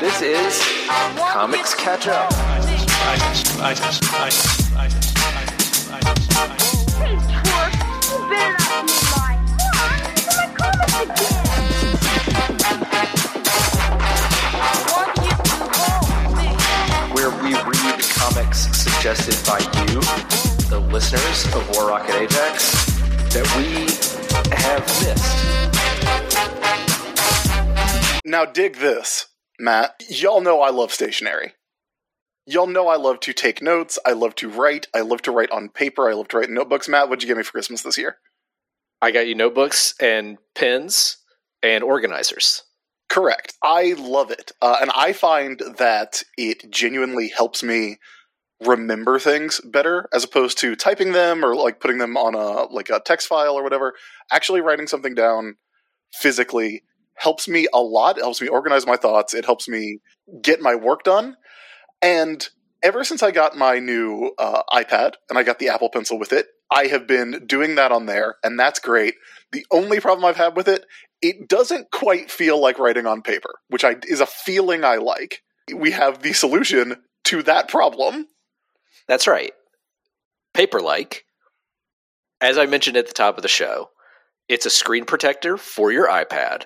This is Comics Catch Up. Where we read comics suggested by you, the listeners of War Rocket Ajax, that we have missed. Now, dig this, Matt. Y'all know I love stationery. Y'all know I love to take notes. I love to write. I love to write on paper. I love to write in notebooks. Matt, what'd you get me for Christmas this year? I got you notebooks and pens and organizers. Correct. I love it. Uh, and I find that it genuinely helps me remember things better as opposed to typing them or like putting them on a like a text file or whatever. Actually writing something down physically helps me a lot. It helps me organize my thoughts. It helps me get my work done. And ever since I got my new uh, iPad and I got the Apple Pencil with it, I have been doing that on there, and that's great. The only problem I've had with it, it doesn't quite feel like writing on paper, which I, is a feeling I like. We have the solution to that problem. That's right. Paperlike, as I mentioned at the top of the show, it's a screen protector for your iPad.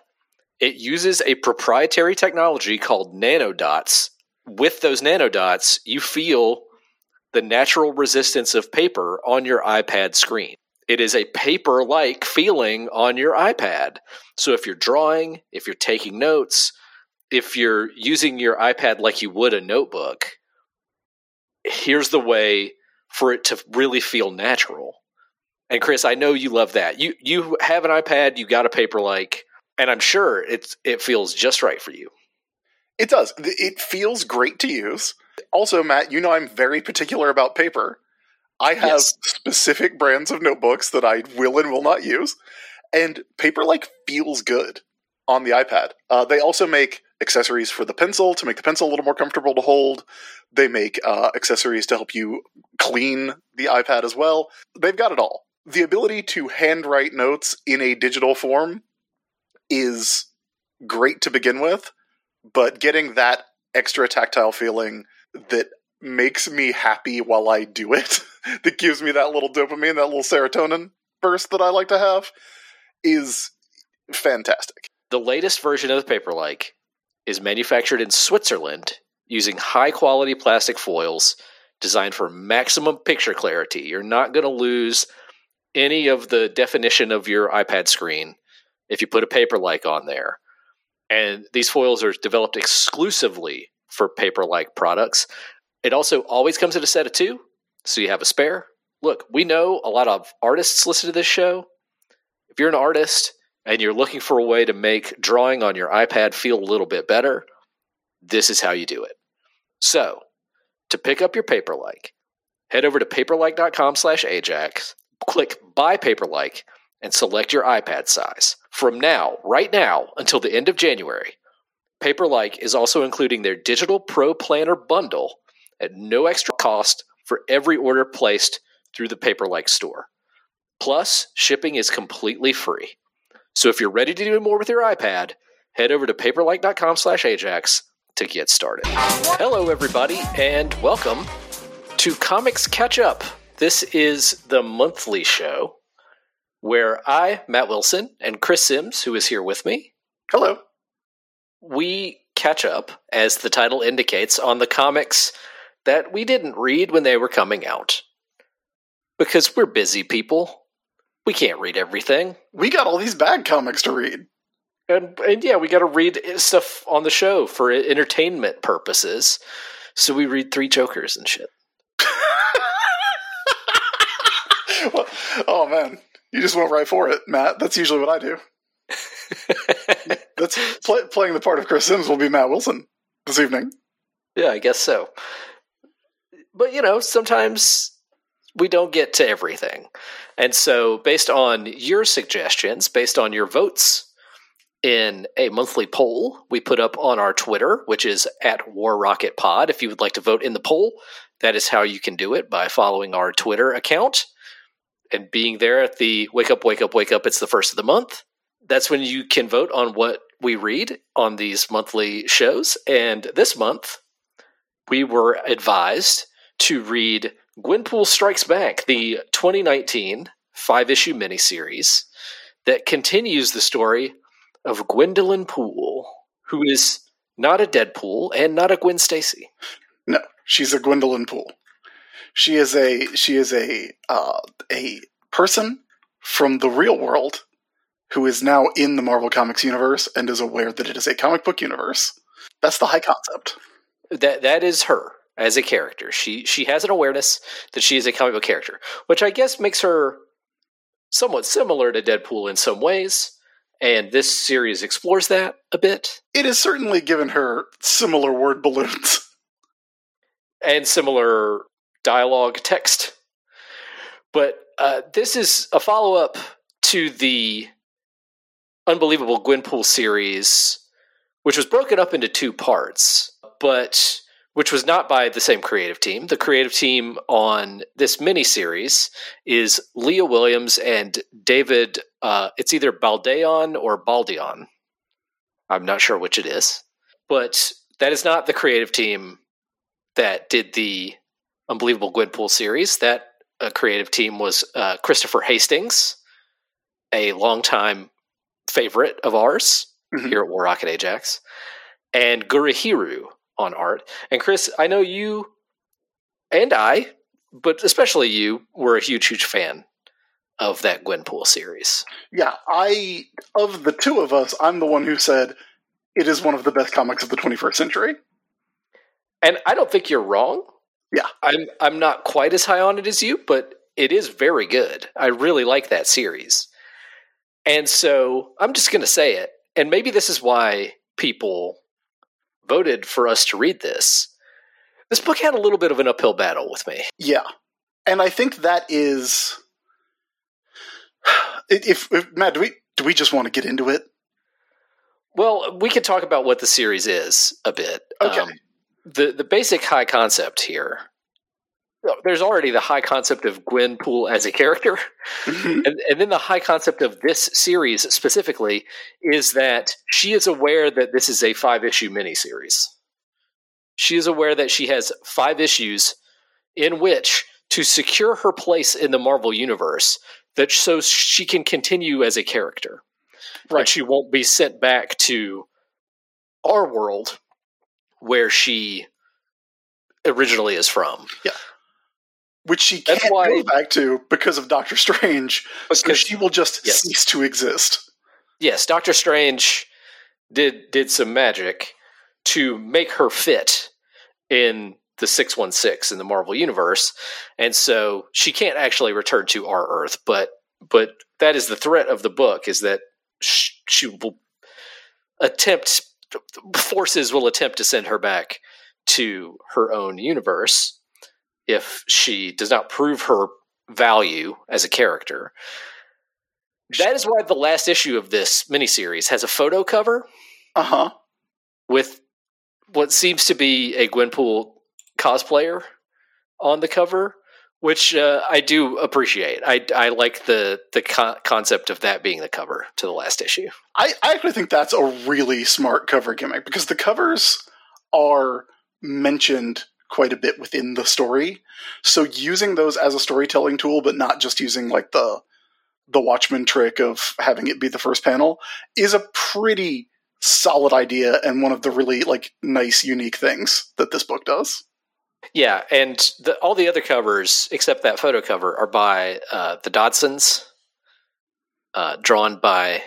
It uses a proprietary technology called nanodots. With those nanodots, you feel the natural resistance of paper on your iPad screen. It is a paper like feeling on your iPad. So if you're drawing, if you're taking notes, if you're using your iPad like you would a notebook, here's the way for it to really feel natural. And Chris, I know you love that. You you have an iPad, you got a Paperlike, and I'm sure it's it feels just right for you. It does. It feels great to use. Also, Matt, you know I'm very particular about paper. I have Yes. specific brands of notebooks that I will and will not use, and Paperlike feels good on the iPad. Uh, they also make accessories for the pencil to make the pencil a little more comfortable to hold. They make uh, accessories to help you clean the iPad as well. They've got it all. The ability to handwrite notes in a digital form is great to begin with, but getting that extra tactile feeling that makes me happy while I do it, that gives me that little dopamine, that little serotonin burst that I like to have, is fantastic. The latest version of the Paperlike is manufactured in Switzerland using high quality plastic foils designed for maximum picture clarity. You're not going to lose any of the definition of your iPad screen if you put a Paperlike on there. And these foils are developed exclusively for Paperlike products. It also always comes in a set of two, so you have a spare. Look, we know a lot of artists listen to this show. If you're an artist and you're looking for a way to make drawing on your iPad feel a little bit better, this is how you do it. So, to pick up your Paperlike, head over to paperlike.com slash Ajax, click Buy Paperlike, and select your iPad size. From now, right now, until the end of January, Paperlike is also including their Digital Pro Planner bundle at no extra cost for every order placed through the Paperlike store. Plus, shipping is completely free. So if you're ready to do more with your iPad, head over to paperlike.com slash Ajax to get started. Hello, everybody, and welcome to Comics Catch Up. This is the monthly show where I, Matt Wilson, and Chris Sims, who is here with me, Hello. we catch up, as the title indicates, on the comics that we didn't read when they were coming out. Because we're busy people. We can't read everything. We got all these bad comics to read. And, and yeah, we got to read stuff on the show for entertainment purposes. So we read Three Jokers and shit. well, oh man, you just went right for it, Matt. That's usually what I do. That's pl- playing the part of Chris Sims will be Matt Wilson this evening. Yeah, I guess so. But you know, sometimes we don't get to everything. And so, based on your suggestions, based on your votes in a monthly poll we put up on our Twitter, which is at War Rocket Pod. If you would like to vote in the poll, that is how you can do it by following our Twitter account and being there at the wake up, wake up, wake up. It's the first of the month. that's when you can vote on what we read on these monthly shows. And this month, we were advised to read Gwenpool Strikes Back, the 2019 five issue miniseries that continues the story of Gwendolyn Poole, who is not a Deadpool and not a Gwen Stacy. No, she's a Gwendolyn Poole. She is a she is a uh, a person from the real world who is now in the Marvel Comics universe and is aware that it is a comic book universe. That's the high concept. That that is her as a character. She she has an awareness that she is a comic book character, which I guess makes her somewhat similar to Deadpool in some ways. And this series explores that a bit. It has certainly given her similar word balloons. and similar dialogue text. But uh, this is a follow up to the Unbelievable Gwenpool series, which was broken up into two parts, but which was not by the same creative team. The creative team on this miniseries is Leah Williams and David. Uh, it's either Baldeon or Baldeon. I'm not sure which it is, but that is not the creative team that did the Unbelievable Gwenpool series. That uh, creative team was uh, Christopher Hastings, a longtime favorite of ours Mhm. here at War Rocket Ajax, and Gurihiru on art. And Chris, I know you and I, but especially you, were a huge, huge fan of that Gwenpool series. Yeah, I of the two of us, I'm the one who said it is one of the best comics of the 21st century. And I don't think you're wrong. Yeah. I'm I'm not quite as high on it as you, but it is very good. I really like that series. And so I'm just going to say it. And maybe this is why people voted for us to read this. This book had a little bit of an uphill battle with me. Yeah, and I think that is if, if Matt, do we do we just want to get into it? Well, we could talk about what the series is a bit. Um, Okay. the the basic high concept here. There's already the high concept of Gwen Poole as a character, mm-hmm. and, and then the high concept of this series specifically is that she is aware that this is a five issue miniseries. She is aware that she has five issues in which to secure her place in the Marvel universe, that so she can continue as a character. Right. And she won't be sent back to our world where she originally is from. Which she That's can't why- go back to because of Doctor Strange, so Because- she will just Yes. cease to exist. yes, Doctor Strange did did some magic to make her fit in the 616 in the Marvel universe. And so she can't actually return to our Earth, but but that is the threat of the book is that sh- she will attempt forces will attempt to send her back to her own universe if she does not prove her value as a character. That is why the last issue of this miniseries has a photo cover Uh huh. with what seems to be a Gwenpool cosplayer on the cover, which uh, I do appreciate. I, I like the the co- concept of that being the cover to the last issue. I, I actually think that's a really smart cover gimmick because the covers are mentioned quite a bit within the story. So using those as a storytelling tool, but not just using like the the Watchmen trick of having it be the first panel, is a pretty solid idea and one of the really like nice, unique things that this book does. Yeah, and the, all the other covers except that photo cover are by uh, the Dodsons, uh, drawn by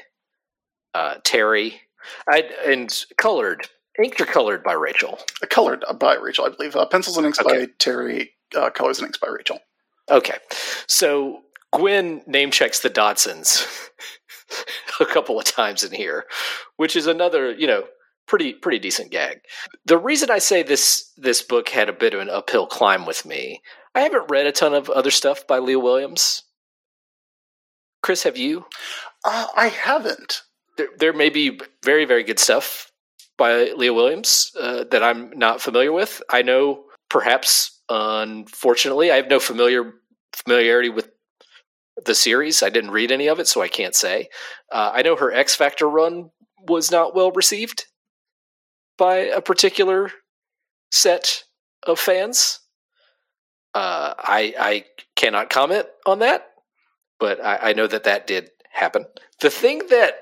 uh, Terry, I, and colored, inked or colored by Rachel. Uh, Colored by Rachel, I believe. Uh, pencils and inks Okay. by Terry. Uh, colors and inks by Rachel. Okay, so Gwen name checks the Dodsons a couple of times in here, which is another, you know, pretty pretty decent gag. The reason I say this this book had a bit of an uphill climb with me, I haven't read a ton of other stuff by Leah Williams. Chris, have you? Uh, I haven't. There, there may be very very good stuff by Leah Williams uh, that I'm not familiar with. I know, perhaps, unfortunately, I have no familiar familiarity with the series. I didn't read any of it, so I can't say. Uh, I know her X Factor run was not well received by a particular set of fans. Uh, I I cannot comment on that, but I, I know that that did happen. The thing that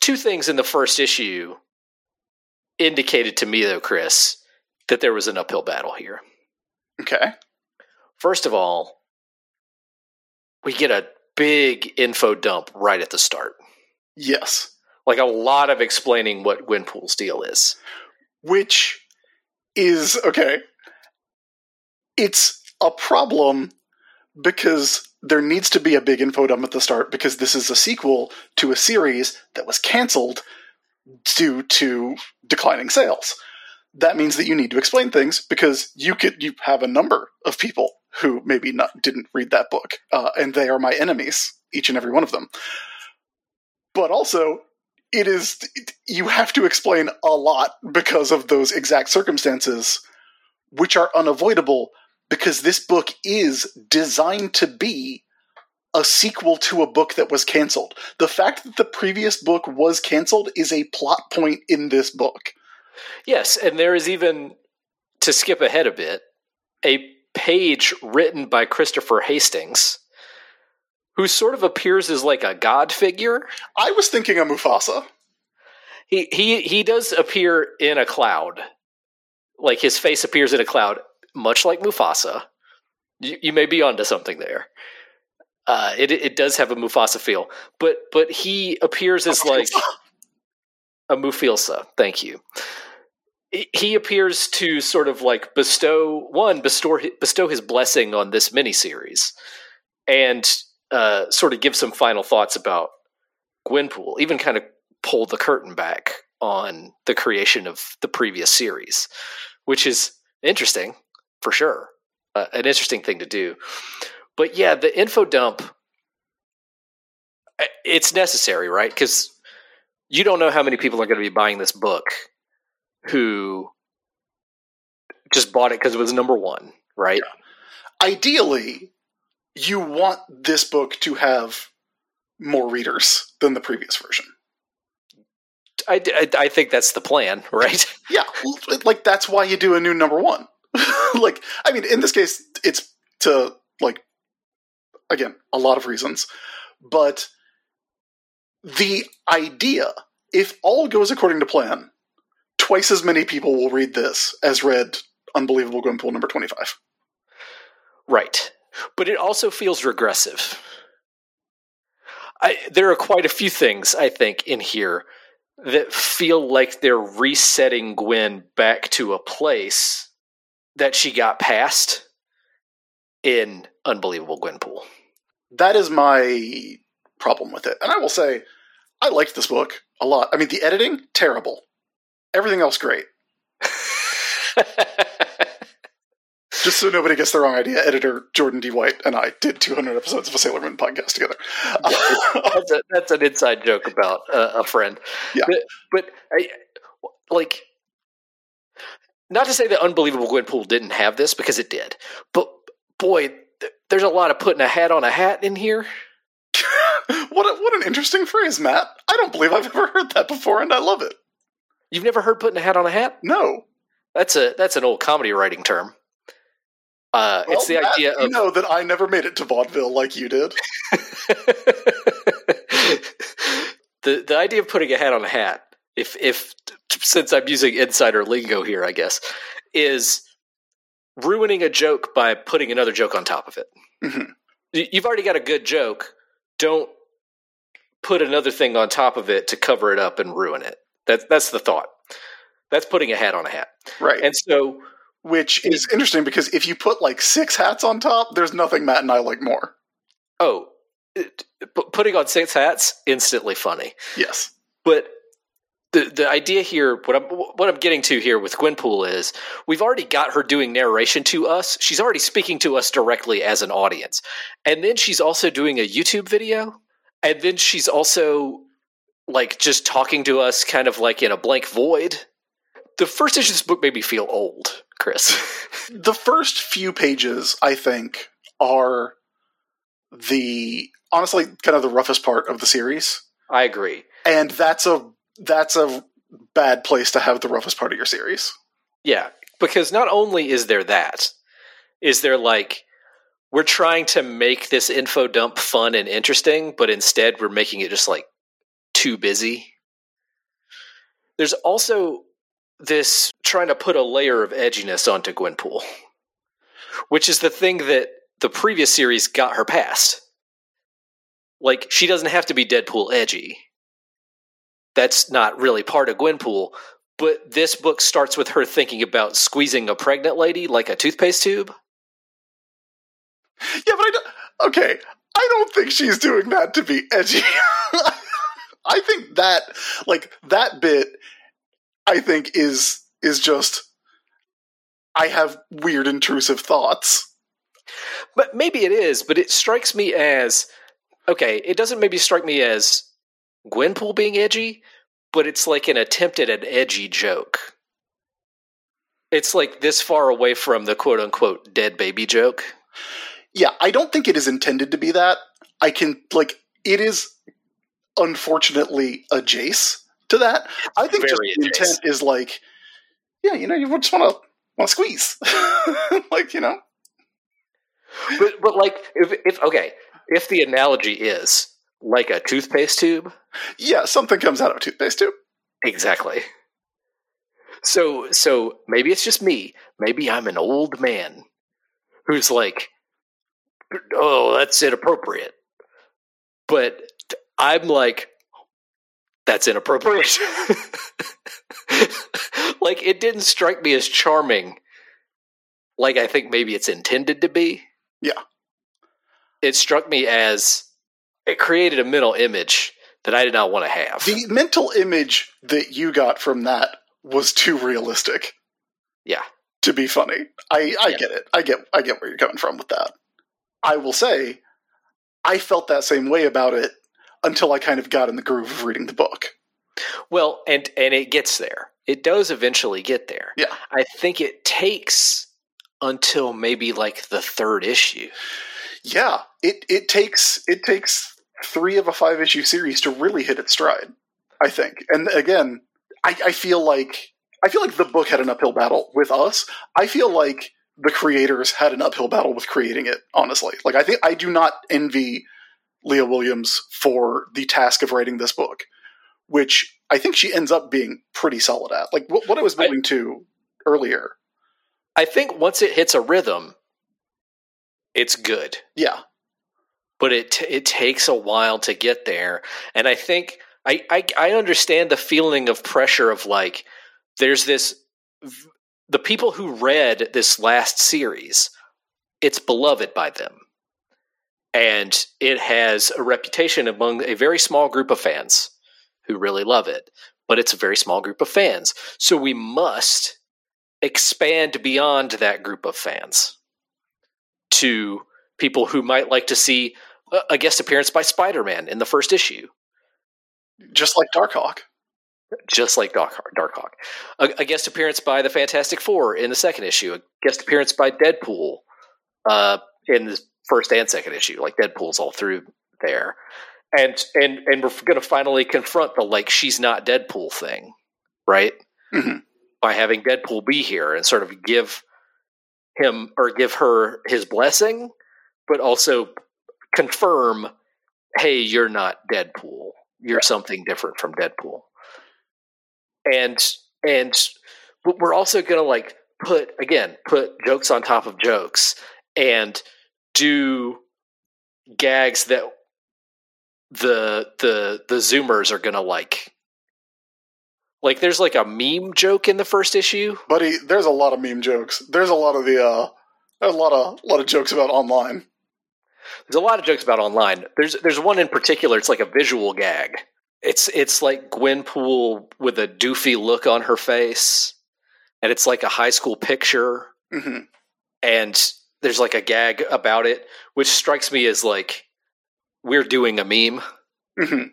two things in the first issue indicated to me, though, Chris, that there was an uphill battle here. Okay. First of all, we get a big info dump right at the start. Yes. Like a lot of explaining what Gwenpool's deal is. Which is okay. It's a problem because there needs to be a big info dump at the start because this is a sequel to a series that was canceled due to declining sales. That means that you need to explain things because you could you have a number of people who maybe not didn't read that book, uh, and they are my enemies, each and every one of them. But also, it is you have to explain a lot because of those exact circumstances, which are unavoidable because this book is designed to be a sequel to a book that was canceled. The fact that the previous book was canceled is a plot point in this book. Yes, and there is even to skip ahead a bit, a page written by Christopher Hastings, who sort of appears as like a god figure. I was thinking of Mufasa. He he he does appear in a cloud, like his face appears in a cloud, much like Mufasa. You, you may be onto something there. Uh, it it does have a Mufasa feel, but but he appears as like a Mufilsa. Thank you. He appears to sort of like bestow one bestow bestow his blessing on this miniseries, and uh, sort of give some final thoughts about Gwenpool. Even kind of pull the curtain back on the creation of the previous series, which is interesting for sure. Uh, an interesting thing to do. But yeah, the info dump, eh, it's necessary, right? Because you don't know how many people are going to be buying this book who just bought it because it was number one, right? Yeah. Ideally, you want this book to have more readers than the previous version. I, I, I think that's the plan, right? Yeah, like that's why you do a new number one. like, I mean, in this case, it's to like again a lot of reasons, but the idea, if all goes according to plan, twice as many people will read this as read Unbelievable Gwenpool number twenty-five. Right, but it also feels regressive. I, there are quite a few things I think in here that feel like they're resetting Gwen back to a place that she got past in Unbelievable Gwenpool. That is my problem with it. And I will say, I liked this book a lot. I mean, the editing, terrible. Everything else, great. Just so nobody gets the wrong idea, editor Jordan D. White and I did 200 episodes of a Sailor Moon podcast together. that's, a, that's, an inside joke about uh, a friend. Yeah. But, but I, like, not to say that Unbelievable Gwenpool didn't have this because it did, but boy, th- there's a lot of putting a hat on a hat in here. what a, what an interesting phrase, Matt. I don't believe I've ever heard that before, and I love it. You've never heard putting a hat on a hat? No. That's a that's an old comedy writing term. Uh, well, it's the Matt, idea of you know that I never made it to vaudeville like you did. the the idea of putting a hat on a hat, if if since I'm using insider lingo here, I guess, is ruining a joke by putting another joke on top of it. Mm-hmm. You've already got a good joke. Don't put another thing on top of it to cover it up and ruin it. That's that's the thought. That's putting a hat on a hat. Right. And so which is interesting because if you put like six hats on top, there's nothing Matt and I like more. Oh, it, putting on six hats instantly funny. Yes. But the the idea here, what I'm what I'm getting to here with Gwenpool is we've already got her doing narration to us. She's already speaking to us directly as an audience, and then she's also doing a YouTube video, and then she's also like just talking to us, kind of like in a blank void. The first issue of this book made me feel old, Chris. the first few pages, I think, are the honestly kind of the roughest part of the series, I agree. and that's a that's a bad place to have the roughest part of your series. Yeah, because not only is there that, is there like we're trying to make this info dump fun and interesting, but instead we're making it just like too busy. There's also this trying to put a layer of edginess onto Gwenpool, which is the thing that the previous series got her past. Like, she doesn't have to be Deadpool edgy. That's not really part of Gwenpool, but this book starts with her thinking about squeezing a pregnant lady like a toothpaste tube. Yeah, but I don't, okay, I don't think she's doing that to be edgy. I think that like that bit I think is is just I have weird intrusive thoughts. But maybe it is, but it strikes me as okay, it doesn't maybe strike me as Gwenpool being edgy, but it's like an attempt at an edgy joke. It's like this far away from the quote unquote dead baby joke. Yeah, I don't think it is intended to be that. I can like it is unfortunately a Jace to that. I think just the intent is like, yeah, you know, you just want to want to squeeze, like you know, But but like if if okay, if the analogy is like a toothpaste tube, yeah, something comes out of a toothpaste tube. Exactly. So so maybe it's just me. Maybe I'm an old man who's like, oh, that's inappropriate. But I'm like, that's inappropriate. like it didn't strike me as charming. Like I think maybe it's intended to be. Yeah. It struck me as it created a mental image that I did not want to have. The mental image that you got from that was too realistic yeah. to be funny. I, I Yeah. get it. I get I get where you're coming from with that. I will say, I felt that same way about it until I kind of got in the groove of reading the book. Well, and and it gets there. It does eventually get there. Yeah. I think it takes until maybe like the third issue. Yeah, it it takes it takes three of a five issue series to really hit its stride. I think, and again, I, I feel like I feel like the book had an uphill battle with us. I feel like the creators had an uphill battle with creating it. Honestly, like I think I do not envy Leah Williams for the task of writing this book, which I think she ends up being pretty solid at. Like what, what I was I- to earlier. I think once it hits a rhythm, it's good. Yeah, But it t- it takes a while to get there, and I think I, I I understand the feeling of pressure of like there's this the people who read this last series, it's beloved by them. And it has a reputation among a very small group of fans who really love it, but it's a very small group of fans. So we must expand beyond that group of fans to people who might like to see a- a guest appearance by Spider-Man in the first issue, just like Darkhawk. just like Dark Darkhawk. A, a guest appearance by the Fantastic Four in the second issue. A guest appearance by Deadpool uh, in the first and second issue. Like Deadpool's all through there, and and and we're going to finally confront the like she's not Deadpool thing, right? Mhm. By having Deadpool be here and sort of give him or give her his blessing, but also confirm, hey, you're not Deadpool. You're something different from Deadpool. And and but we're also gonna like put again put jokes on top of jokes and do gags that the the the zoomers are gonna like. Like there's like a meme joke in the first issue. Buddy there's a lot of meme jokes. There's a lot of the uh there's a lot of a lot of jokes about online There's a lot of jokes about online. There's there's one in particular. It's like a visual gag. It's it's like Gwenpool with a doofy look on her face, and it's like a high school picture. hmm And there's like a gag about it, which strikes me as like we're doing a meme, hmm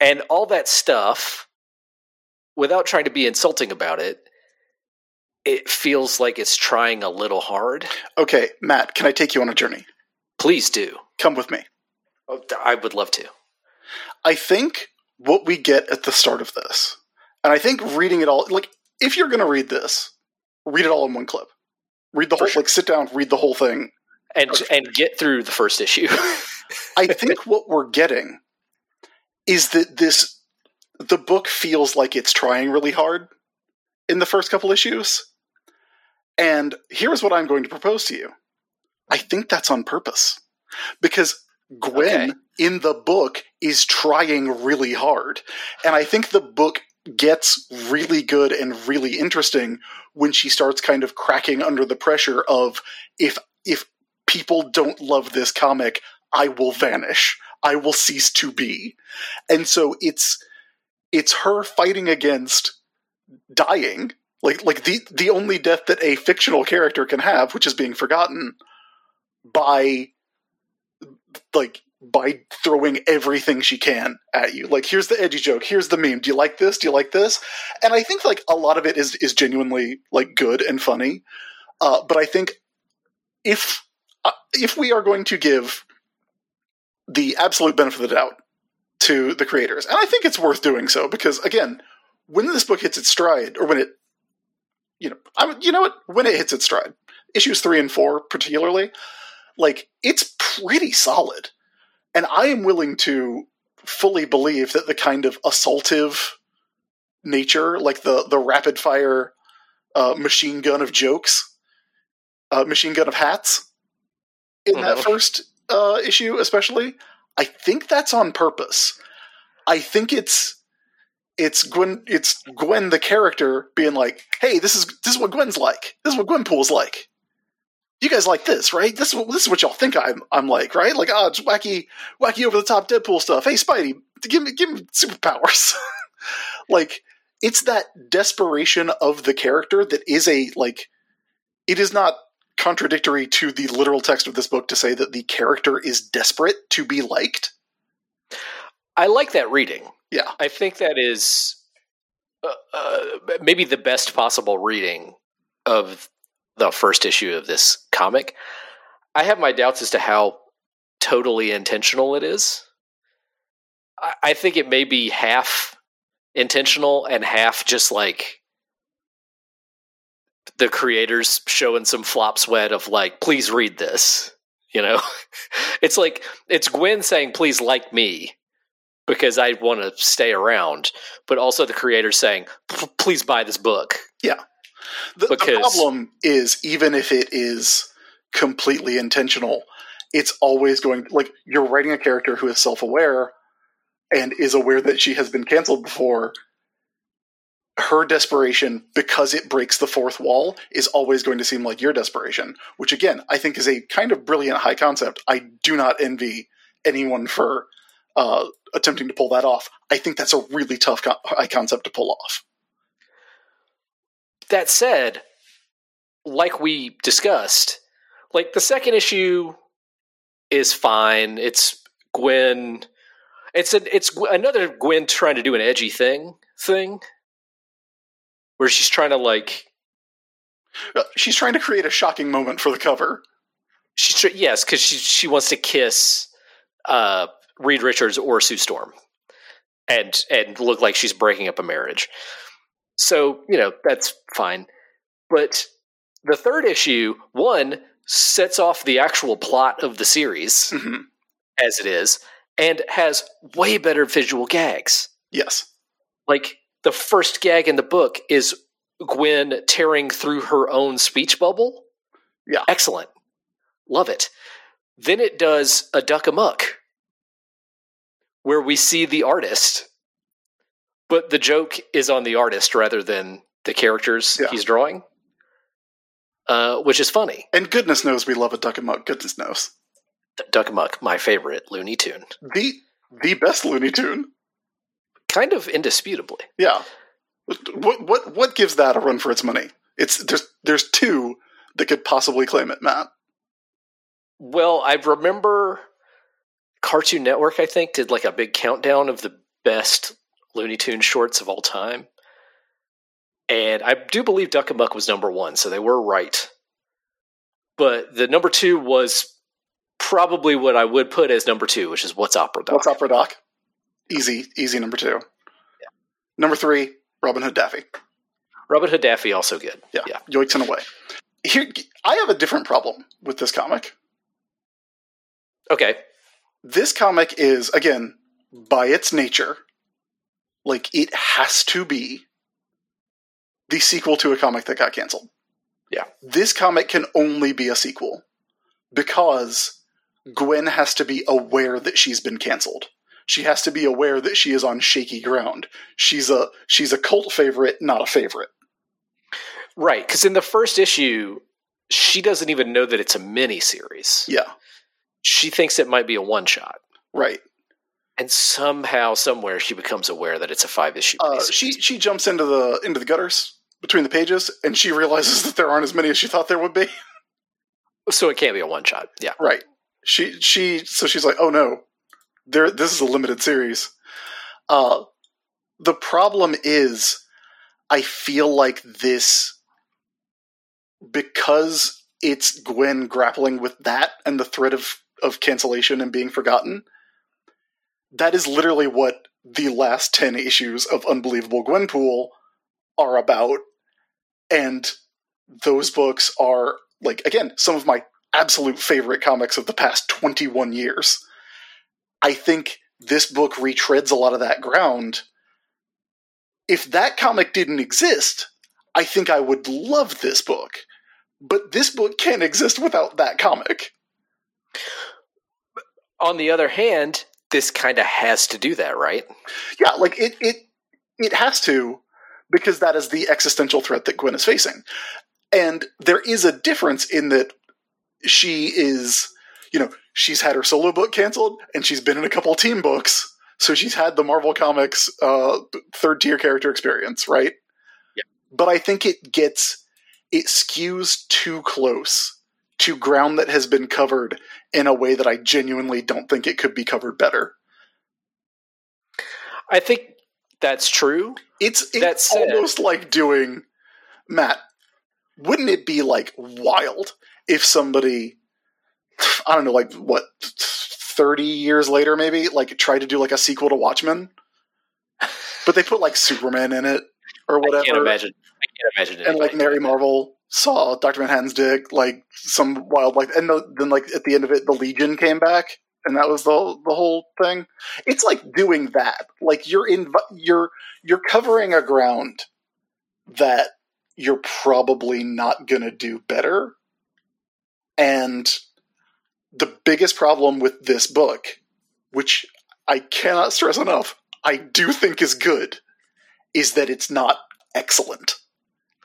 and all that stuff. Without trying to be insulting about it, it feels like it's trying a little hard. okay matt can i take you on a journey Please do. Come with me. Oh, I would love to. I think what we get at the start of this, and I think reading it all, like if you're going to read this, read it all in one clip. Read the For whole, sure. like sit down, read the whole thing. And and get through the first issue. I think what we're getting is that this the book feels like it's trying really hard in the first couple issues. And here's what I'm going to propose to you. I think that's on purpose. Because Gwen Okay. in the book is trying really hard. And I think the book gets really good and really interesting when she starts kind of cracking under the pressure of if if people don't love this comic, I will vanish. I will cease to be. And so it's it's her fighting against dying. Like like the the only death that a fictional character can have, which is being forgotten by like by throwing everything she can at you. Like here's the edgy joke, here's the meme. Do you like this? Do you like this? And I think like a lot of it is is genuinely like good and funny. Uh, but I think if uh, if we are going to give the absolute benefit of the doubt to the creators, and I think it's worth doing so because again, when this book hits its stride, or when it, you know, I would, you know what, when it hits its stride, issues three and four particularly, like it's pretty solid, and I am willing to fully believe that the kind of assaultive nature, like the the rapid fire uh, machine gun of jokes, uh, machine gun of hats, in that Mhm. first uh, issue, especially, I think that's on purpose. I think it's it's Gwen it's Gwen the character being like, "Hey, this is this is what Gwen's like. This is what Gwenpool's like. You guys like this, right? This is what this is what y'all think I'm I'm like, right? Like, ah, it's wacky wacky over the top Deadpool stuff. Hey, Spidey, give me give me superpowers." like it's that desperation of the character that is a like it is not contradictory to the literal text of this book to say that the character is desperate to be liked. I like that reading. Yeah. I think that is uh, uh, maybe the best possible reading of the first issue of this comic. I have my doubts as to how totally intentional it is. I, I think it may be half intentional and half just like the creators showing some flop sweat of like, please read this. You know, it's like it's Gwen saying, "Please like me," because I want to stay around, but also the creator saying, "Please buy this book." Yeah. the Because- problem is, even if it is completely intentional, it's always going like you're writing a character who is self aware and is aware that she has been canceled before. Her desperation, because it breaks the fourth wall, is always going to seem like your desperation, which again, I think is a kind of brilliant high concept. I do not envy anyone for uh, attempting to pull that off. I think that's a really tough co- concept to pull off. That said, like we discussed, like the second issue is fine. It's Gwen. It's an it's another Gwen trying to do an edgy thing thing, where she's trying to like Uh, She's trying to create a shocking moment for the cover. she's yes because she she wants to kiss uh, Reed Richards or Sue Storm, and and look like she's breaking up a marriage. So you know that's fine, but the third issue one sets off the actual plot of the series Mhm. as it is, and has way better visual gags. Yes. Like the first gag in the book is Gwen tearing through her own speech bubble. Yeah. Excellent. Love it. Then it does a duck amuck where we see the artist, but the joke is on the artist rather than the characters Yeah. he's drawing, uh, which is funny. And goodness knows we love a duck amuck. Goodness knows. Duck amuck, my favorite Looney Tune. The the best Looney Tune. Kind of indisputably. Yeah. What what what gives that a run for its money? It's there's there's two that could possibly claim it, Matt. Well, I remember Cartoon Network, I think, did like a big countdown of the best Looney Tune shorts of all time. And I do believe Duck Amuck was number one, so they were right. But the number two was probably what I would put as number two, which is what's opera doc. What's Opera Doc? Easy, easy number two. Number three, Robin Hood Daffy. Robin Hood Daffy also good. Yeah, Yeah. yoicks and away. Here, I have a different problem with this comic. Okay. This comic is, again, by its nature, like it has to be the sequel to a comic that got canceled. Yeah. This comic can only be a sequel because Gwen has to be aware that she's been canceled. She has to be aware that she is on shaky ground. She's a she's a cult favorite, not a favorite. Right. Because in the first issue, she doesn't even know that it's a mini series. Yeah, She thinks it might be a one shot. right. And somehow, somewhere, she becomes aware that it's a five issue. Uh, she she jumps into the into the gutters between the pages, and she realizes that there aren't as many as she thought there would be. so it can't be a one shot. Yeah. Right. She she so she's like, oh no, there this is a limited series. Uh the problem is I feel like this because it's Gwen grappling with that and the threat of of cancellation and being forgotten. That is literally what the last 10 issues of Unbelievable Gwenpool are about. And those books are like again some of my absolute favorite comics of the past 21 years. I think this book retreads a lot of that ground. If that comic didn't exist, I think I would love this book. But this book can't exist without that comic. On the other hand, this kind of has to do that, right? Yeah, like it it it has to because that is the existential threat that Gwen is facing. And there is a difference in that she is, you know, she's had her solo book canceled and she's been in a couple team books. So she's had the Marvel Comics uh, third tier character experience, right? Yeah. But I think it gets, it skews too close to ground that has been covered in a way that I genuinely don't think it could be covered better. I think that's true. It's, it's almost like doing Matt. Wouldn't it be like wild if somebody, I don't know, like what, thirty years later, maybe like tried to do like a sequel to Watchmen, but they put like Superman in it or I can't whatever, imagine. I can't imagine. It. And like Mary. Marvel saw Doctor Manhattan's dick, like some wild like, and the, then like at the end of it, the Legion came back, and that was the the whole thing. It's like doing that. Like you're in, you're you're covering a ground that you're probably not gonna do better. And the biggest problem with this book, which I cannot stress enough, I do think is good, is that it's not excellent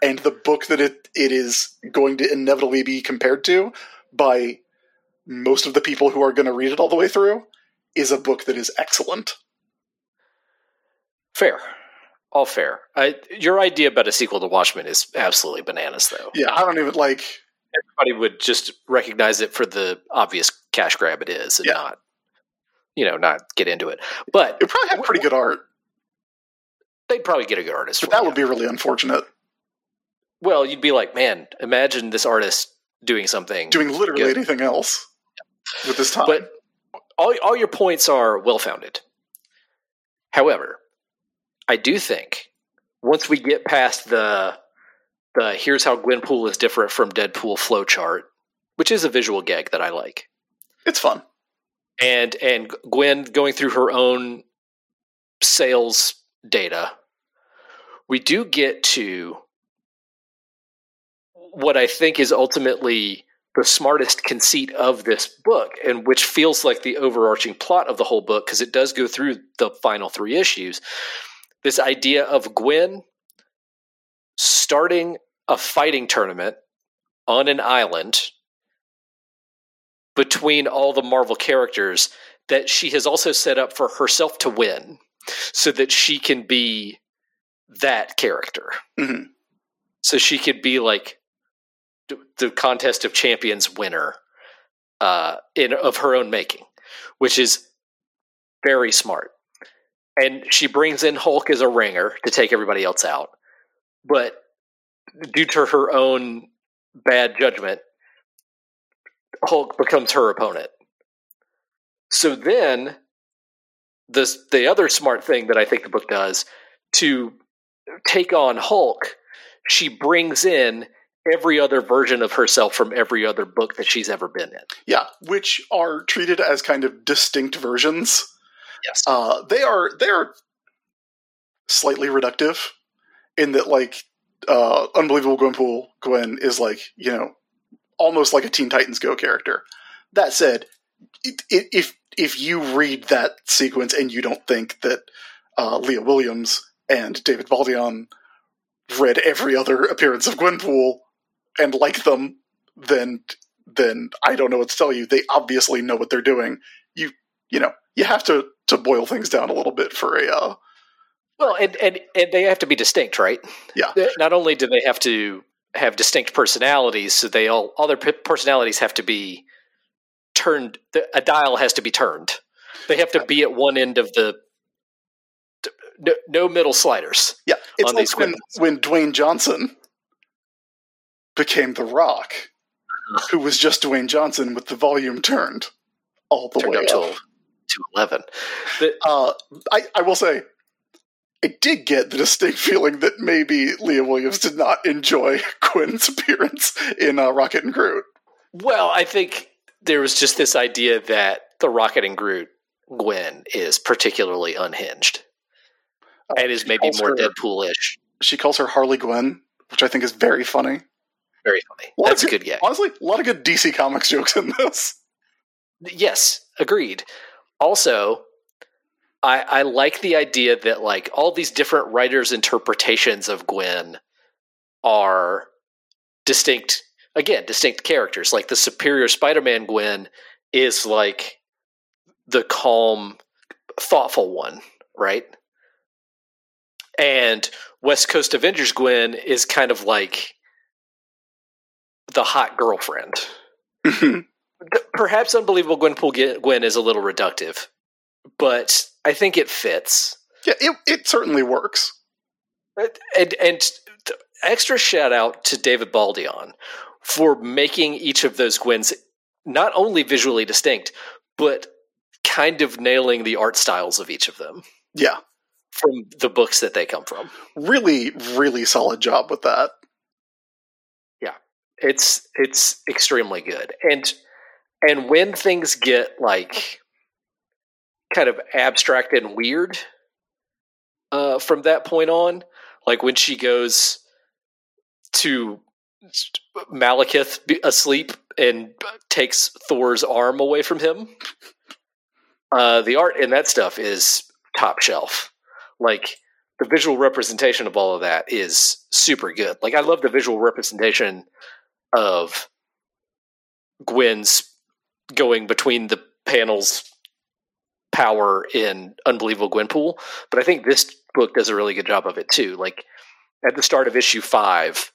and the book that it, it is going to inevitably be compared to by most of the people who are going to read it all the way through is a book that is excellent. Fair. All fair. I, your idea about a sequel to Watchmen is absolutely bananas, though. Yeah, I don't even like. Everybody would just recognize it for the obvious cash grab it is and Yeah. not, you know, not get into it. But It probably had pretty good art, they'd probably get a good artist. but that would be really unfortunate. Well, you'd be like, man, imagine this artist doing something. Doing literally Good. anything else with this time. But all, all your points are well founded. However, I do think once we get past the the here's how Gwenpool is different from Deadpool flowchart, which is a visual gag that I like, it's fun. and and Gwen going through her own sales data, we do get to what I think is ultimately the smartest conceit of this book, and which feels like the overarching plot of the whole book because it does go through the final three issues. This idea of Gwen starting a fighting tournament on an island between all the Marvel characters that she has also set up for herself to win so that she can be that character. Mhm. So she could be like the contest of champions winner uh, in of her own making, which is very smart. And she brings in Hulk as a ringer to take everybody else out. But due to her own bad judgment, Hulk becomes her opponent So then, the the other smart thing that I think the book does to take on Hulk, she brings in every other version of herself from every other book that she's ever been in. Yeah, which are treated as kind of distinct versions. Yes. Uh, they are they are slightly reductive in that like uh, unbelievable Gwenpool Gwen is like you know almost like a Teen Titans Go character. That said, it, it, if if you read that sequence and you don't think that uh, Leah Williams and David Baldeon read every other appearance of Gwenpool and like them, then then I don't know what to tell you. They obviously know what they're doing. You you know you have to to boil things down a little bit for a uh, Well, and, and and they have to be distinct, right? yeah Not only do they have to have distinct personalities, so they all all their personalities have to be turned. A dial has to be turned. They have to be at one end of the. No, no middle sliders. yeah. It's like when when Dwayne Johnson became The Rock, who was just Dwayne Johnson with the volume turned all the Turned way up to up. to eleven. The- Uh, I, I will say, I did get the distinct feeling that maybe Leah Williams did not enjoy Quinn's appearance in uh, Rocket and Groot. Well, I think there was just this idea that the Rocket and Groot Gwen is particularly unhinged Uh, and is maybe more her- Deadpool-ish. She calls her Harley Gwen, which I think is very funny. Very funny. That's a good gag. Honestly, a lot of good DC Comics jokes in this. Yes, agreed. Also, I, I like the idea that like all these different writers' interpretations of Gwen are distinct. Again, distinct characters. Like the superior Spider-Man Gwen is like the calm, thoughtful one, right? And West Coast Avengers Gwen is kind of like the hot girlfriend perhaps unbelievable Gwenpool Gwen is a little reductive, but I think it fits. yeah, it, it certainly works. And and extra shout out to David Baldeon for making each of those Gwens not only visually distinct, but kind of nailing the art styles of each of them Yeah, from the books that they come from. really, really solid job with that. It's it's extremely good. And and when things get like kind of abstract and weird uh, from that point on, like when she goes to Malekith asleep and takes Thor's arm away from him, uh, the art in that stuff is top shelf. Like the visual representation of all of that is super good. Like I love the visual representation of Gwen's going between the panels power in Unbelievable Gwenpool, but I think this book does a really good job of it too. Like at the start of issue five,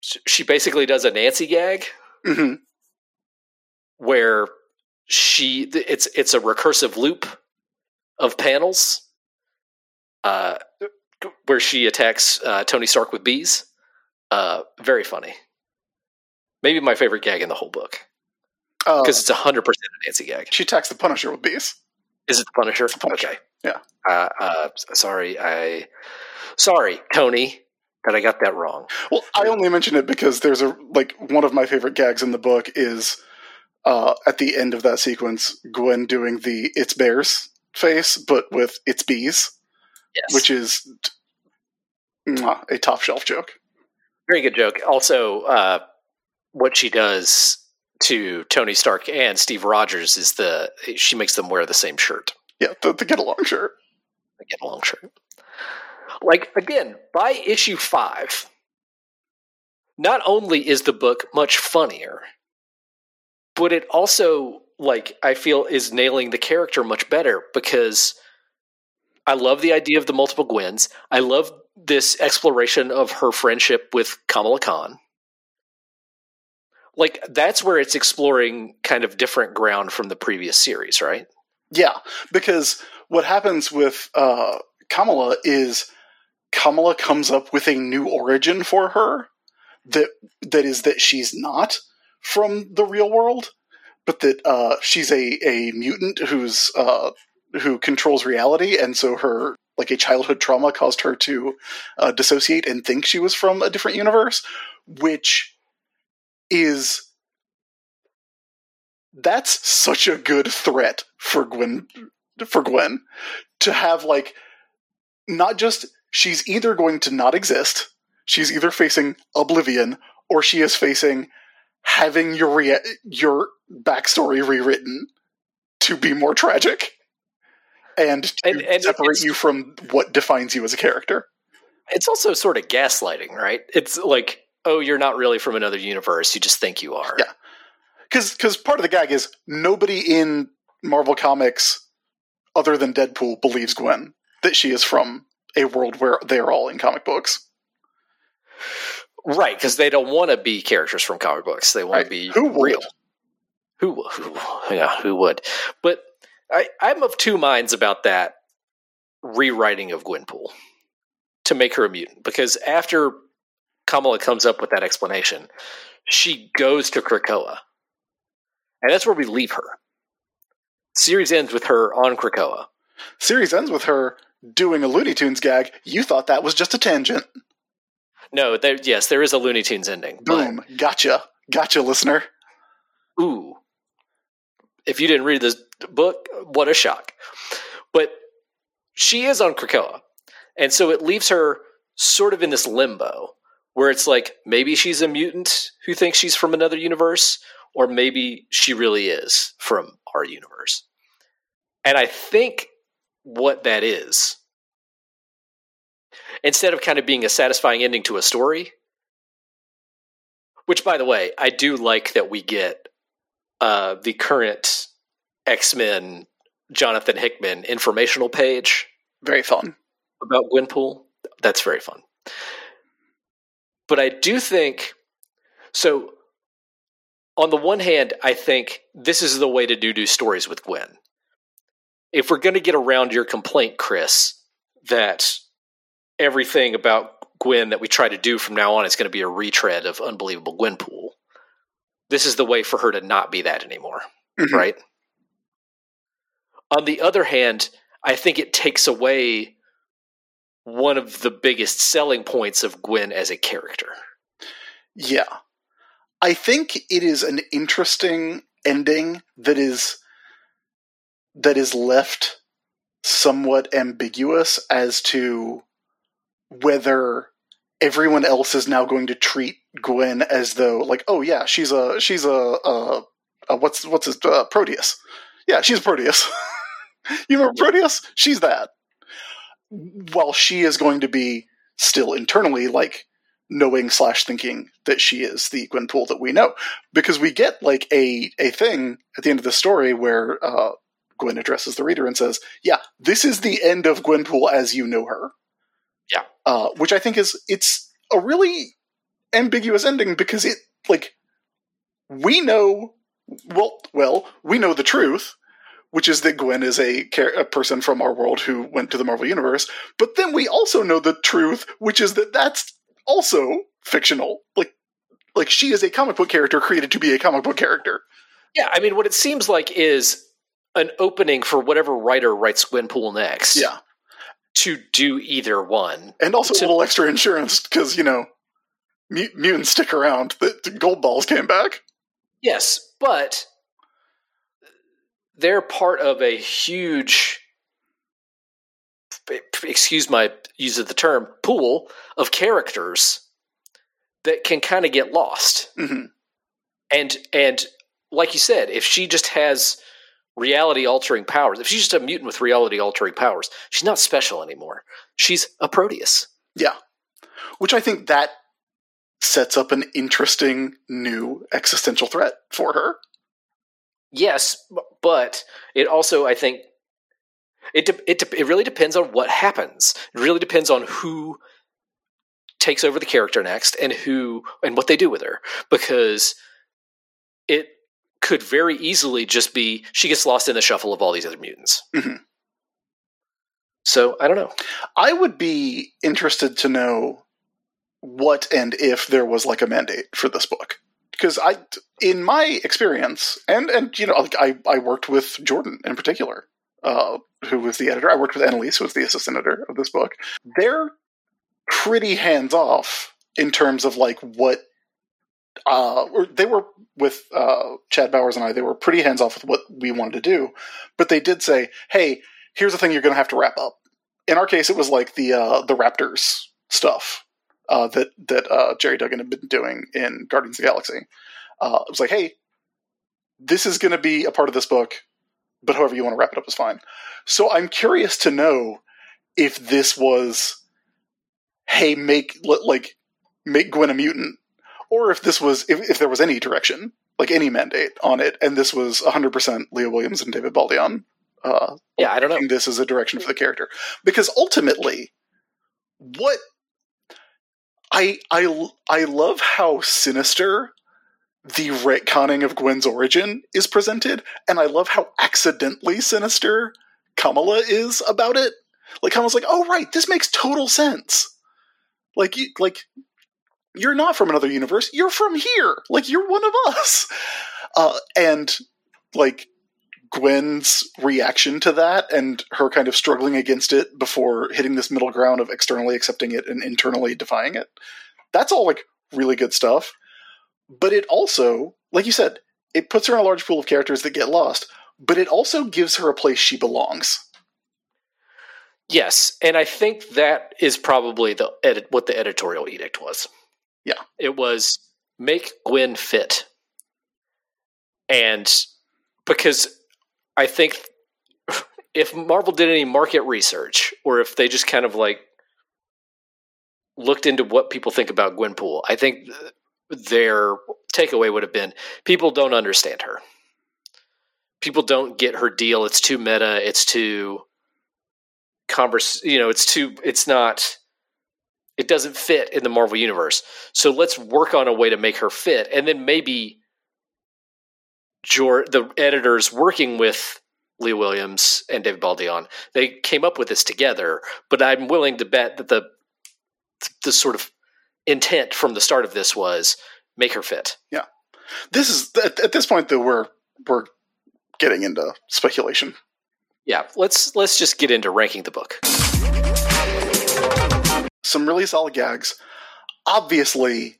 she basically does a Nancy gag hmm where she it's it's a recursive loop of panels uh, where she attacks uh, Tony Stark with bees. Uh, very funny. Maybe my favorite gag in the whole book Uh, because it's hundred percent a Nancy gag. she attacks the Punisher with bees. Is it the Punisher? Punisher, Okay. yeah. Uh, uh, sorry, I. Sorry, Tony, that I got that wrong. Well, I only mention it because there's a like one of my favorite gags in the book is uh, at the end of that sequence, Gwen doing the "It's bears" face, but with "It's bees," Yes, which is mwah, a top shelf joke. Very good joke. Also, uh, what she does to Tony Stark and Steve Rogers is the she makes them wear the same shirt, Yeah, the, the get along shirt. the get along shirt. Like again, by issue five, not only is the book much funnier, but it also like I feel is nailing the character much better because I love the idea of the multiple Gwens. I love this exploration of her friendship with Kamala Khan. Like that's where it's exploring kind of different ground from the previous series, right? Yeah, because what happens with uh, Kamala is Kamala comes up with a new origin for her that that is that she's not from the real world, but that uh, she's a a mutant who's uh, who controls reality, and so her like a childhood trauma caused her to uh, dissociate and think she was from a different universe, which is that's such a good threat for Gwen for Gwen to have like not just she's either going to not exist, she's either facing oblivion or she is facing having your your backstory rewritten to be more tragic and to And- and separate you from what defines you as a character. It's also sort of gaslighting, right? It's like, oh, you're not really from another universe. You just think you are. Yeah. Because because part of the gag is nobody in Marvel Comics other than Deadpool believes Gwen that she is from a world where they're all in comic books. Right, because they don't want to be characters from comic books. They want Right. to be Who would? real. Who, who, yeah, who would? But I, I'm of two minds about that rewriting of Gwenpool to make her a mutant. Because after Kamala comes up with that explanation, she goes to Krakoa. And that's where we leave her. Series ends with her on Krakoa. Series ends with her doing a Looney Tunes gag. You thought that was just a tangent. No, there, yes, there is a Looney Tunes ending. but- Boom. Gotcha. Gotcha, listener. ooh, if you didn't read this book, what a shock. But she is on Krakoa. And so it leaves her sort of in this limbo where it's like maybe she's a mutant who thinks she's from another universe, or maybe she really is from our universe. And I think what that is, instead of kind of being a satisfying ending to a story, which by the way, I do like that we get uh, the current X Men Jonathan Hickman informational page Very fun. about Gwenpool. That's very fun. But I do think so. On the one hand, I think this is the way to do do stories with Gwen. If we're going to get around your complaint, Chris, that everything about Gwen that we try to do from now on is going to be a retread of Unbelievable Gwenpool, this is the way for her to not be that anymore Mhm. right? On the other hand, I think it takes away one of the biggest selling points of Gwen as a character. Yeah. I think it is an interesting ending that is that is left somewhat ambiguous as to whether everyone else is now going to treat Gwen as though like oh yeah she's a she's a, what's what's his uh, Proteus yeah she's Proteus you remember Proteus she's that while she is going to be still internally like knowing slash thinking that she is the Gwenpool that we know because we get like a a thing at the end of the story where uh, Gwen addresses the reader and says, "Yeah, this is the end of Gwenpool as you know her." Yeah. uh, which I think is it's a really ambiguous ending because it like we know well well we know the truth which is that Gwen is a, a person from our world who went to the Marvel Universe. But then we also know the truth, which is that that's also fictional. Like, like she is a comic book character created to be a comic book character. Yeah, I mean, what it seems like is an opening for whatever writer writes Gwenpool next Yeah, to do either one. and also To- a little extra insurance because you know mutants stick around. The, the Goldballs came back. Yes, but they're part of a huge excuse my use of the term pool of characters that can kind of get lost. hmm And and like you said, if she just has reality altering powers, if she's just a mutant with reality altering powers, she's not special anymore. She's a Proteus. Yeah, which I think that sets up an interesting new existential threat for her. Yes, but it also, I think, it de- it de- it really depends on what happens. It really depends on who takes over the character next and who and what they do with her, because it could very easily just be she gets lost in the shuffle of all these other mutants. Mhm. So I don't know. I would be interested to know what and if there was like a mandate for this book. Because I, in my experience, and and you know, like I I worked with Jordan in particular, uh, who was the editor. I worked with Annalise, who was the assistant editor of this book. They're pretty hands off in terms of like what. Uh, they were with uh, Chad Bowers and I. They were pretty hands off with what we wanted to do, but they did say, "Hey, here's the thing you're going to have to wrap up." In our case, it was like the uh, the Raptors stuff uh, that that uh, Gerry Duggan had been doing in Guardians of the Galaxy. Uh, it was like, hey, this is going to be a part of this book, but however you want to wrap it up is fine. So I'm curious to know if this was, hey, make like make Gwen a mutant, or if this was if, if there was any direction, like any mandate on it, and this was 100% Leah Williams and David Baldeon. Uh, Yeah, I don't know. this is a direction for the character because ultimately what I I I love how sinister the retconning of Gwen's origin is presented, and I love how accidentally sinister Kamala is about it. Like Kamala's like, "Oh right, this makes total sense." Like you like you're not from another universe. You're from here. Like you're one of us. Uh, and like Gwen's reaction to that and her kind of struggling against it before hitting this middle ground of externally accepting it and internally defying it. That's all like really good stuff. But it also, like you said, it puts her in a large pool of characters that get lost, but it also gives her a place she belongs. Yes, and I think that is probably the edit what the editorial edict was. Yeah. It was make Gwen fit. And because I think if Marvel did any market research or if they just kind of like looked into what people think about Gwenpool, I think their takeaway would have been people don't understand her. People don't get her deal. It's too meta. It's too converse. You know, it's too. It's not. It doesn't fit in the Marvel universe. So let's work on a way to make her fit, and then maybe Jor- the editors working with Leah Williams and David Baldeon, they came up with this together. But I'm willing to bet that the the sort of intent from the start of this was make her fit. Yeah, this is at, at this point though we're we're getting into speculation. Yeah, let's let's just get into ranking the book. Some really solid gags. Obviously,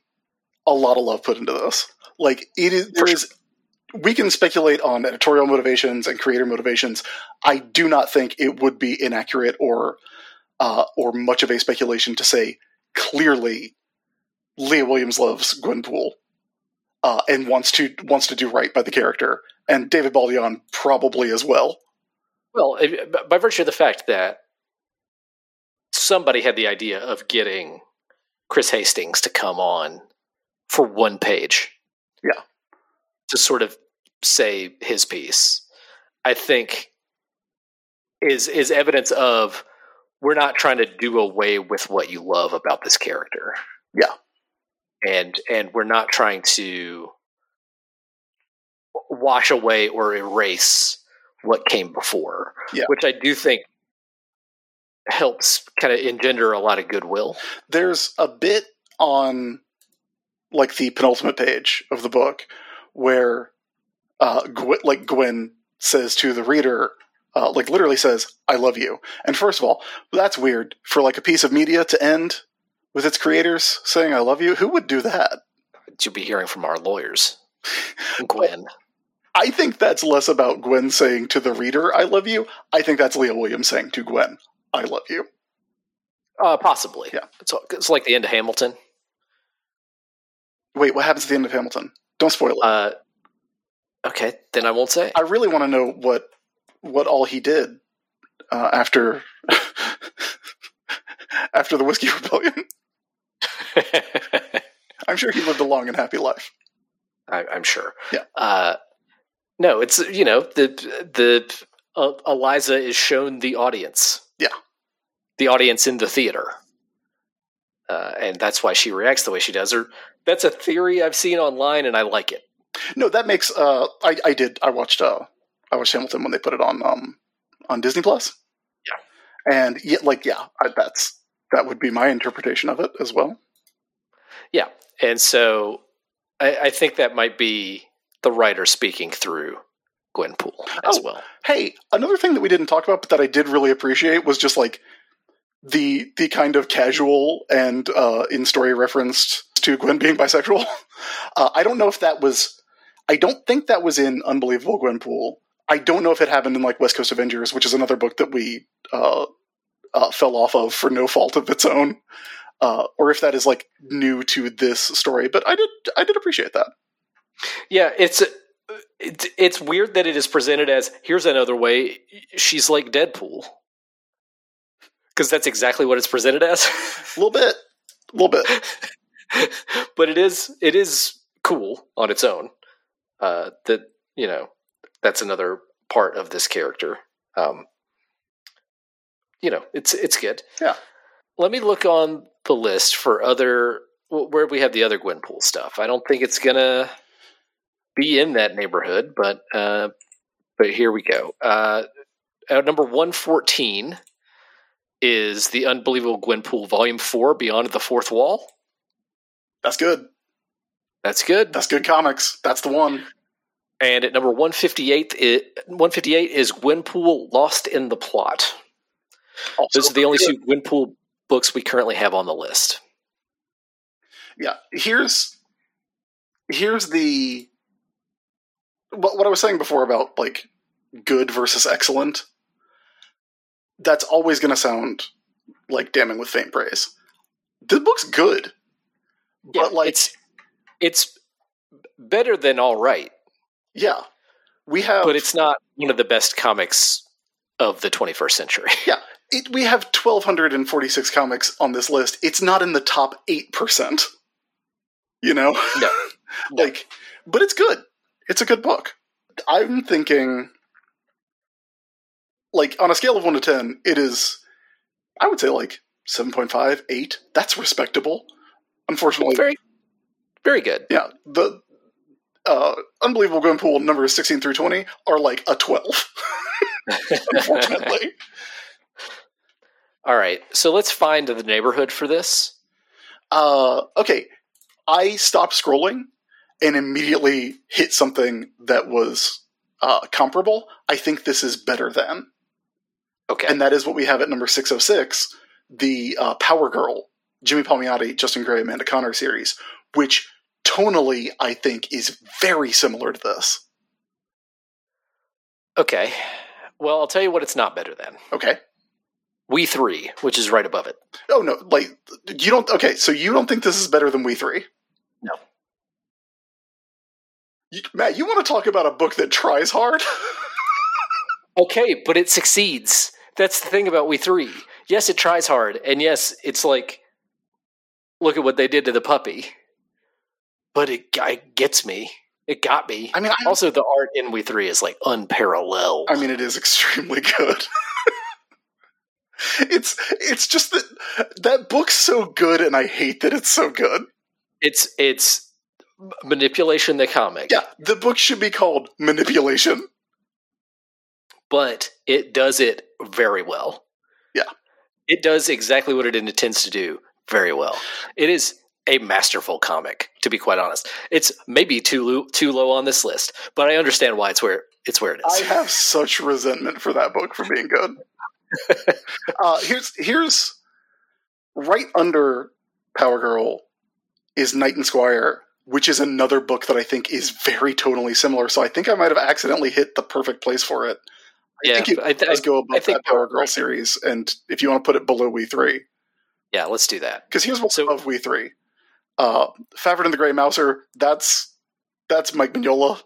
a lot of love put into this. Like it is there For is we can speculate on editorial motivations and creator motivations. I do not think it would be inaccurate or uh, or much of a speculation to say clearly Leah Williams loves Gwenpool uh, and wants to wants to do right by the character, and David Baldeon probably as well. Well, by virtue of the fact that somebody had the idea of getting Chris Hastings to come on for one page. Yeah. To sort of say his piece, I think is is evidence of we're not trying to do away with what you love about this character. Yeah. And and we're not trying to wash away or erase what came before. Yeah. Which I do think helps kind of engender a lot of goodwill. there's a bit on like the penultimate page of the book where uh like Gwen says to the reader uh, like literally says I love you. And first of all, that's weird for like a piece of media to end with its creators saying I love you. Who would do that? You'll be hearing from our lawyers. Gwen. I think that's less about Gwen saying to the reader I love you. I think that's Leah Williams saying to Gwen I love you. Uh, possibly. Yeah. It's, it's like the end of Hamilton. Wait, what happens at the end of Hamilton? Don't spoil it. Uh, okay, then I won't say. I really want to know what what all he did uh, after after the whiskey rebellion. I'm sure he lived a long and happy life. I, I'm sure. Yeah. Uh, no, it's you know the the uh, Eliza is shown the audience. Yeah. The audience in the theater, uh, and that's why she reacts the way she does. Or that's a theory I've seen online, and I like it. No, that makes. Uh, I I did. I watched. Uh, I watched Hamilton when they put it on um on Disney Plus. Yeah, and yeah, like yeah, I, that's that would be my interpretation of it as well. Yeah, and so I, I think that might be the writer speaking through Gwenpool as Oh. well. Hey, another thing that we didn't talk about, but that I did really appreciate was just like the the kind of casual and uh, in story referenced to Gwen being bisexual. Uh, I don't know if that was. I don't think that was in Unbelievable Gwenpool. I don't know if it happened in like West Coast Avengers, which is another book that we uh, uh, fell off of for no fault of its own, uh, or if that is like new to this story. But I did I did appreciate that. Yeah, it's it's it's weird that it is presented as here's another way she's like Deadpool. Because that's exactly what it's presented as. A little bit, a little bit. but it is it is cool on its own. Uh, that you know that's another part of this character. Um, you know, it's it's good. Yeah. Let me look on the list for other where we have the other Gwenpool stuff. I don't think it's gonna be in that neighborhood, but uh, but here we go. Uh, number one fourteen is the Unbelievable Gwenpool Volume Four: Beyond the Fourth Wall. That's good. That's good. That's good comics. That's the one. And at number 158, it, 158 is Gwenpool Lost in the Plot. Also Those are the only good. two Gwenpool books we currently have on the list. yeah here's here's the what, what i was saying before about like good versus excellent that's always going to sound like damning with faint praise. This book's good but like it's it's better than all right, yeah. We have but it's not one of the best comics of the 21st century. Yeah, it, we have 1246 comics on this list. It's not in the top 8% you know? No. No. like but it's good. It's a good book. I'm thinking like on a scale of 1 to 10 it is i would say like 7.5 8 that's respectable unfortunately very very good. yeah the uh unbelievable pool numbers 16 through 20 are like a 12 unfortunately all right, so let's find the neighborhood for this. Uh, okay, I stopped scrolling and immediately hit something that was uh, comparable. I think this is better than, Okay. and that is what we have at number six hundred six, the uh, Power Girl, Jimmy Palmiotti, Justin Gray, Amanda Conner series, which tonally I think is very similar to this. okay. Well, I'll tell you what it's not better than. Okay. We 3, which is right above it. Oh no, like you don't. Okay, so you don't think this is better than We Three? No. You, Matt, you want to talk about a book that tries hard? Okay, but it succeeds. That's the thing about We Three. Yes, it tries hard, and yes, it's like, look at what they did to the puppy. But it, it gets me. It got me. I mean, I, Also, the art in We Three is like unparalleled. I mean, it is extremely good. it's it's just that that book's so good, and I hate that it's so good. it's it's manipulation the comic, Yeah, the book should be called Manipulation. But it does it very well. Yeah. it does exactly what it intends to do very well. It is a masterful comic, to be quite honest. It's maybe too low, too low on this list, but I understand why it's where it's where it I have such resentment for that book for being good. uh, here's here's right under Power Girl is Knight and Squire, which is another book that I think is very tonally similar. So I think I might have accidentally hit the perfect place for it. I yeah, think it I, does go above I think that Power Girl series, and if you want to put it below We Three, yeah. Let's do that. because here's what's So- above We Three: uh, Fafhrd and the Grey Mouser. That's that's Mike Mignola.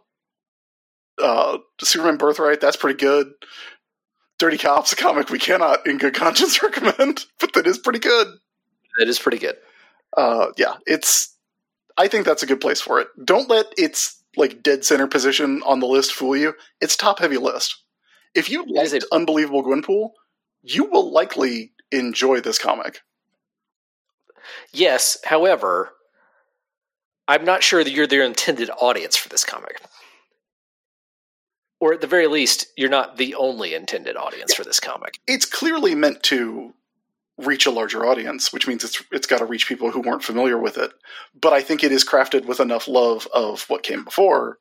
Uh, Superman Birthright. That's pretty good. Dirty Cops, a comic we cannot, in good conscience, recommend, but that is pretty good. That is pretty good. Uh, yeah, it's. I think that's a good place for it. Don't let its like dead center position on the list fool you. It's top heavy list. If you It is liked a- Unbelievable Gwenpool, you will likely enjoy this comic. Yes, however, I'm not sure that you're their intended audience for this comic. Or at the very least, you're not the only intended audience for this comic. It's clearly meant to reach a larger audience, which means it's it's got to reach people who weren't familiar with it. But I think it is crafted with enough love of what came before,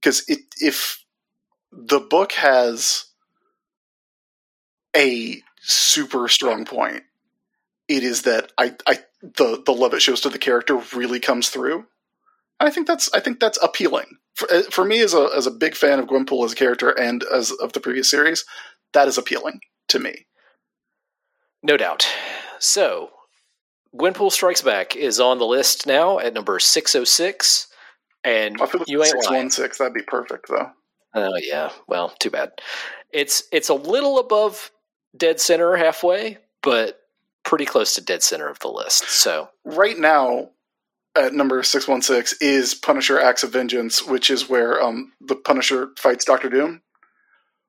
because if the book has a super strong point, it is that I I the the love it shows to the character really comes through. I think that's I think that's appealing for, uh, for me as a as a big fan of Gwenpool as a character and as of the previous series. That is appealing to me. No doubt. So, Gwenpool Strikes Back is on the list now at number 606. And I feel you ain't six one six. That'd be perfect though. Oh yeah. Well, too bad. It's it's a little above dead center halfway, but pretty close to dead center of the list. So Right now, at number six one six is Punisher: Acts of Vengeance, which is where um the Punisher fights Doctor Doom,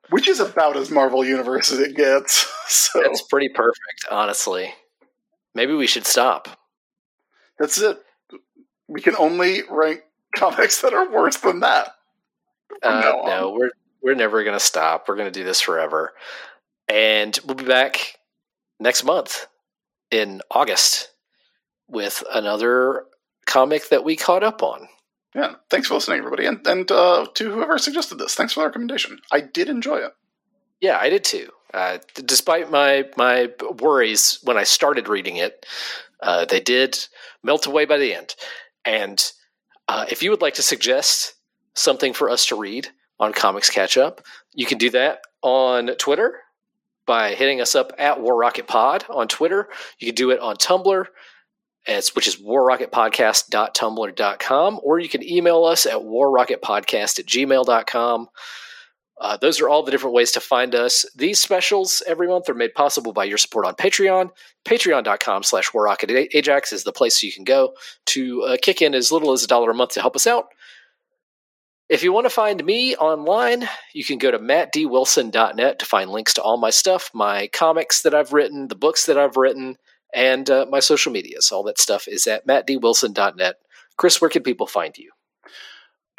which is about as Marvel Universe as it gets. So that's pretty perfect, honestly. Maybe we should stop. that's it. We can only rank comics that are worse than that. Uh, no, we're we're never gonna stop. We're gonna do this forever, and we'll be back next month in August with another comic that we caught up on. Yeah, thanks for listening, everybody, and and uh, to whoever suggested this, thanks for the recommendation. I did enjoy it. Yeah, I did too. Uh, despite my my worries when I started reading it, uh, they did melt away by the end. And uh, if you would like to suggest something for us to read on Comics Catch Up, you can do that on Twitter by hitting us up at War Rocket Pod on Twitter. You can do it on Tumblr, which is warrocketpodcast.tumblr.com, or you can email us at warrocketpodcast at gmail.com. Uh, those are all the different ways to find us. These specials every month are made possible by your support on Patreon. Patreon.com slash warrocketajax is the place you can go to uh, kick in as little as a dollar a month to help us out. If you want to find me online, you can go to mattdwilson.net to find links to all my stuff, my comics that I've written, the books that I've written, and uh, my social medias. All that stuff is at mattdwilson.net. Chris, where can people find you?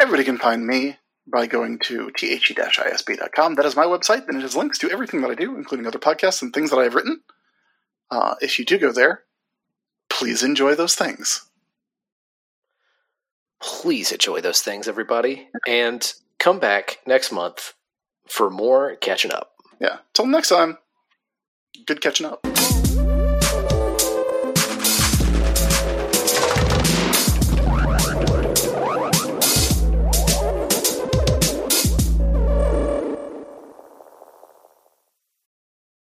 Everybody can find me by going to the-isb.com. That is my website, and it has links to everything that I do, including other podcasts and things that I have written. Uh, if you do go there, please enjoy those things. Please enjoy those things, everybody, and come back next month for more catching up. Yeah. Till next time, good catching up.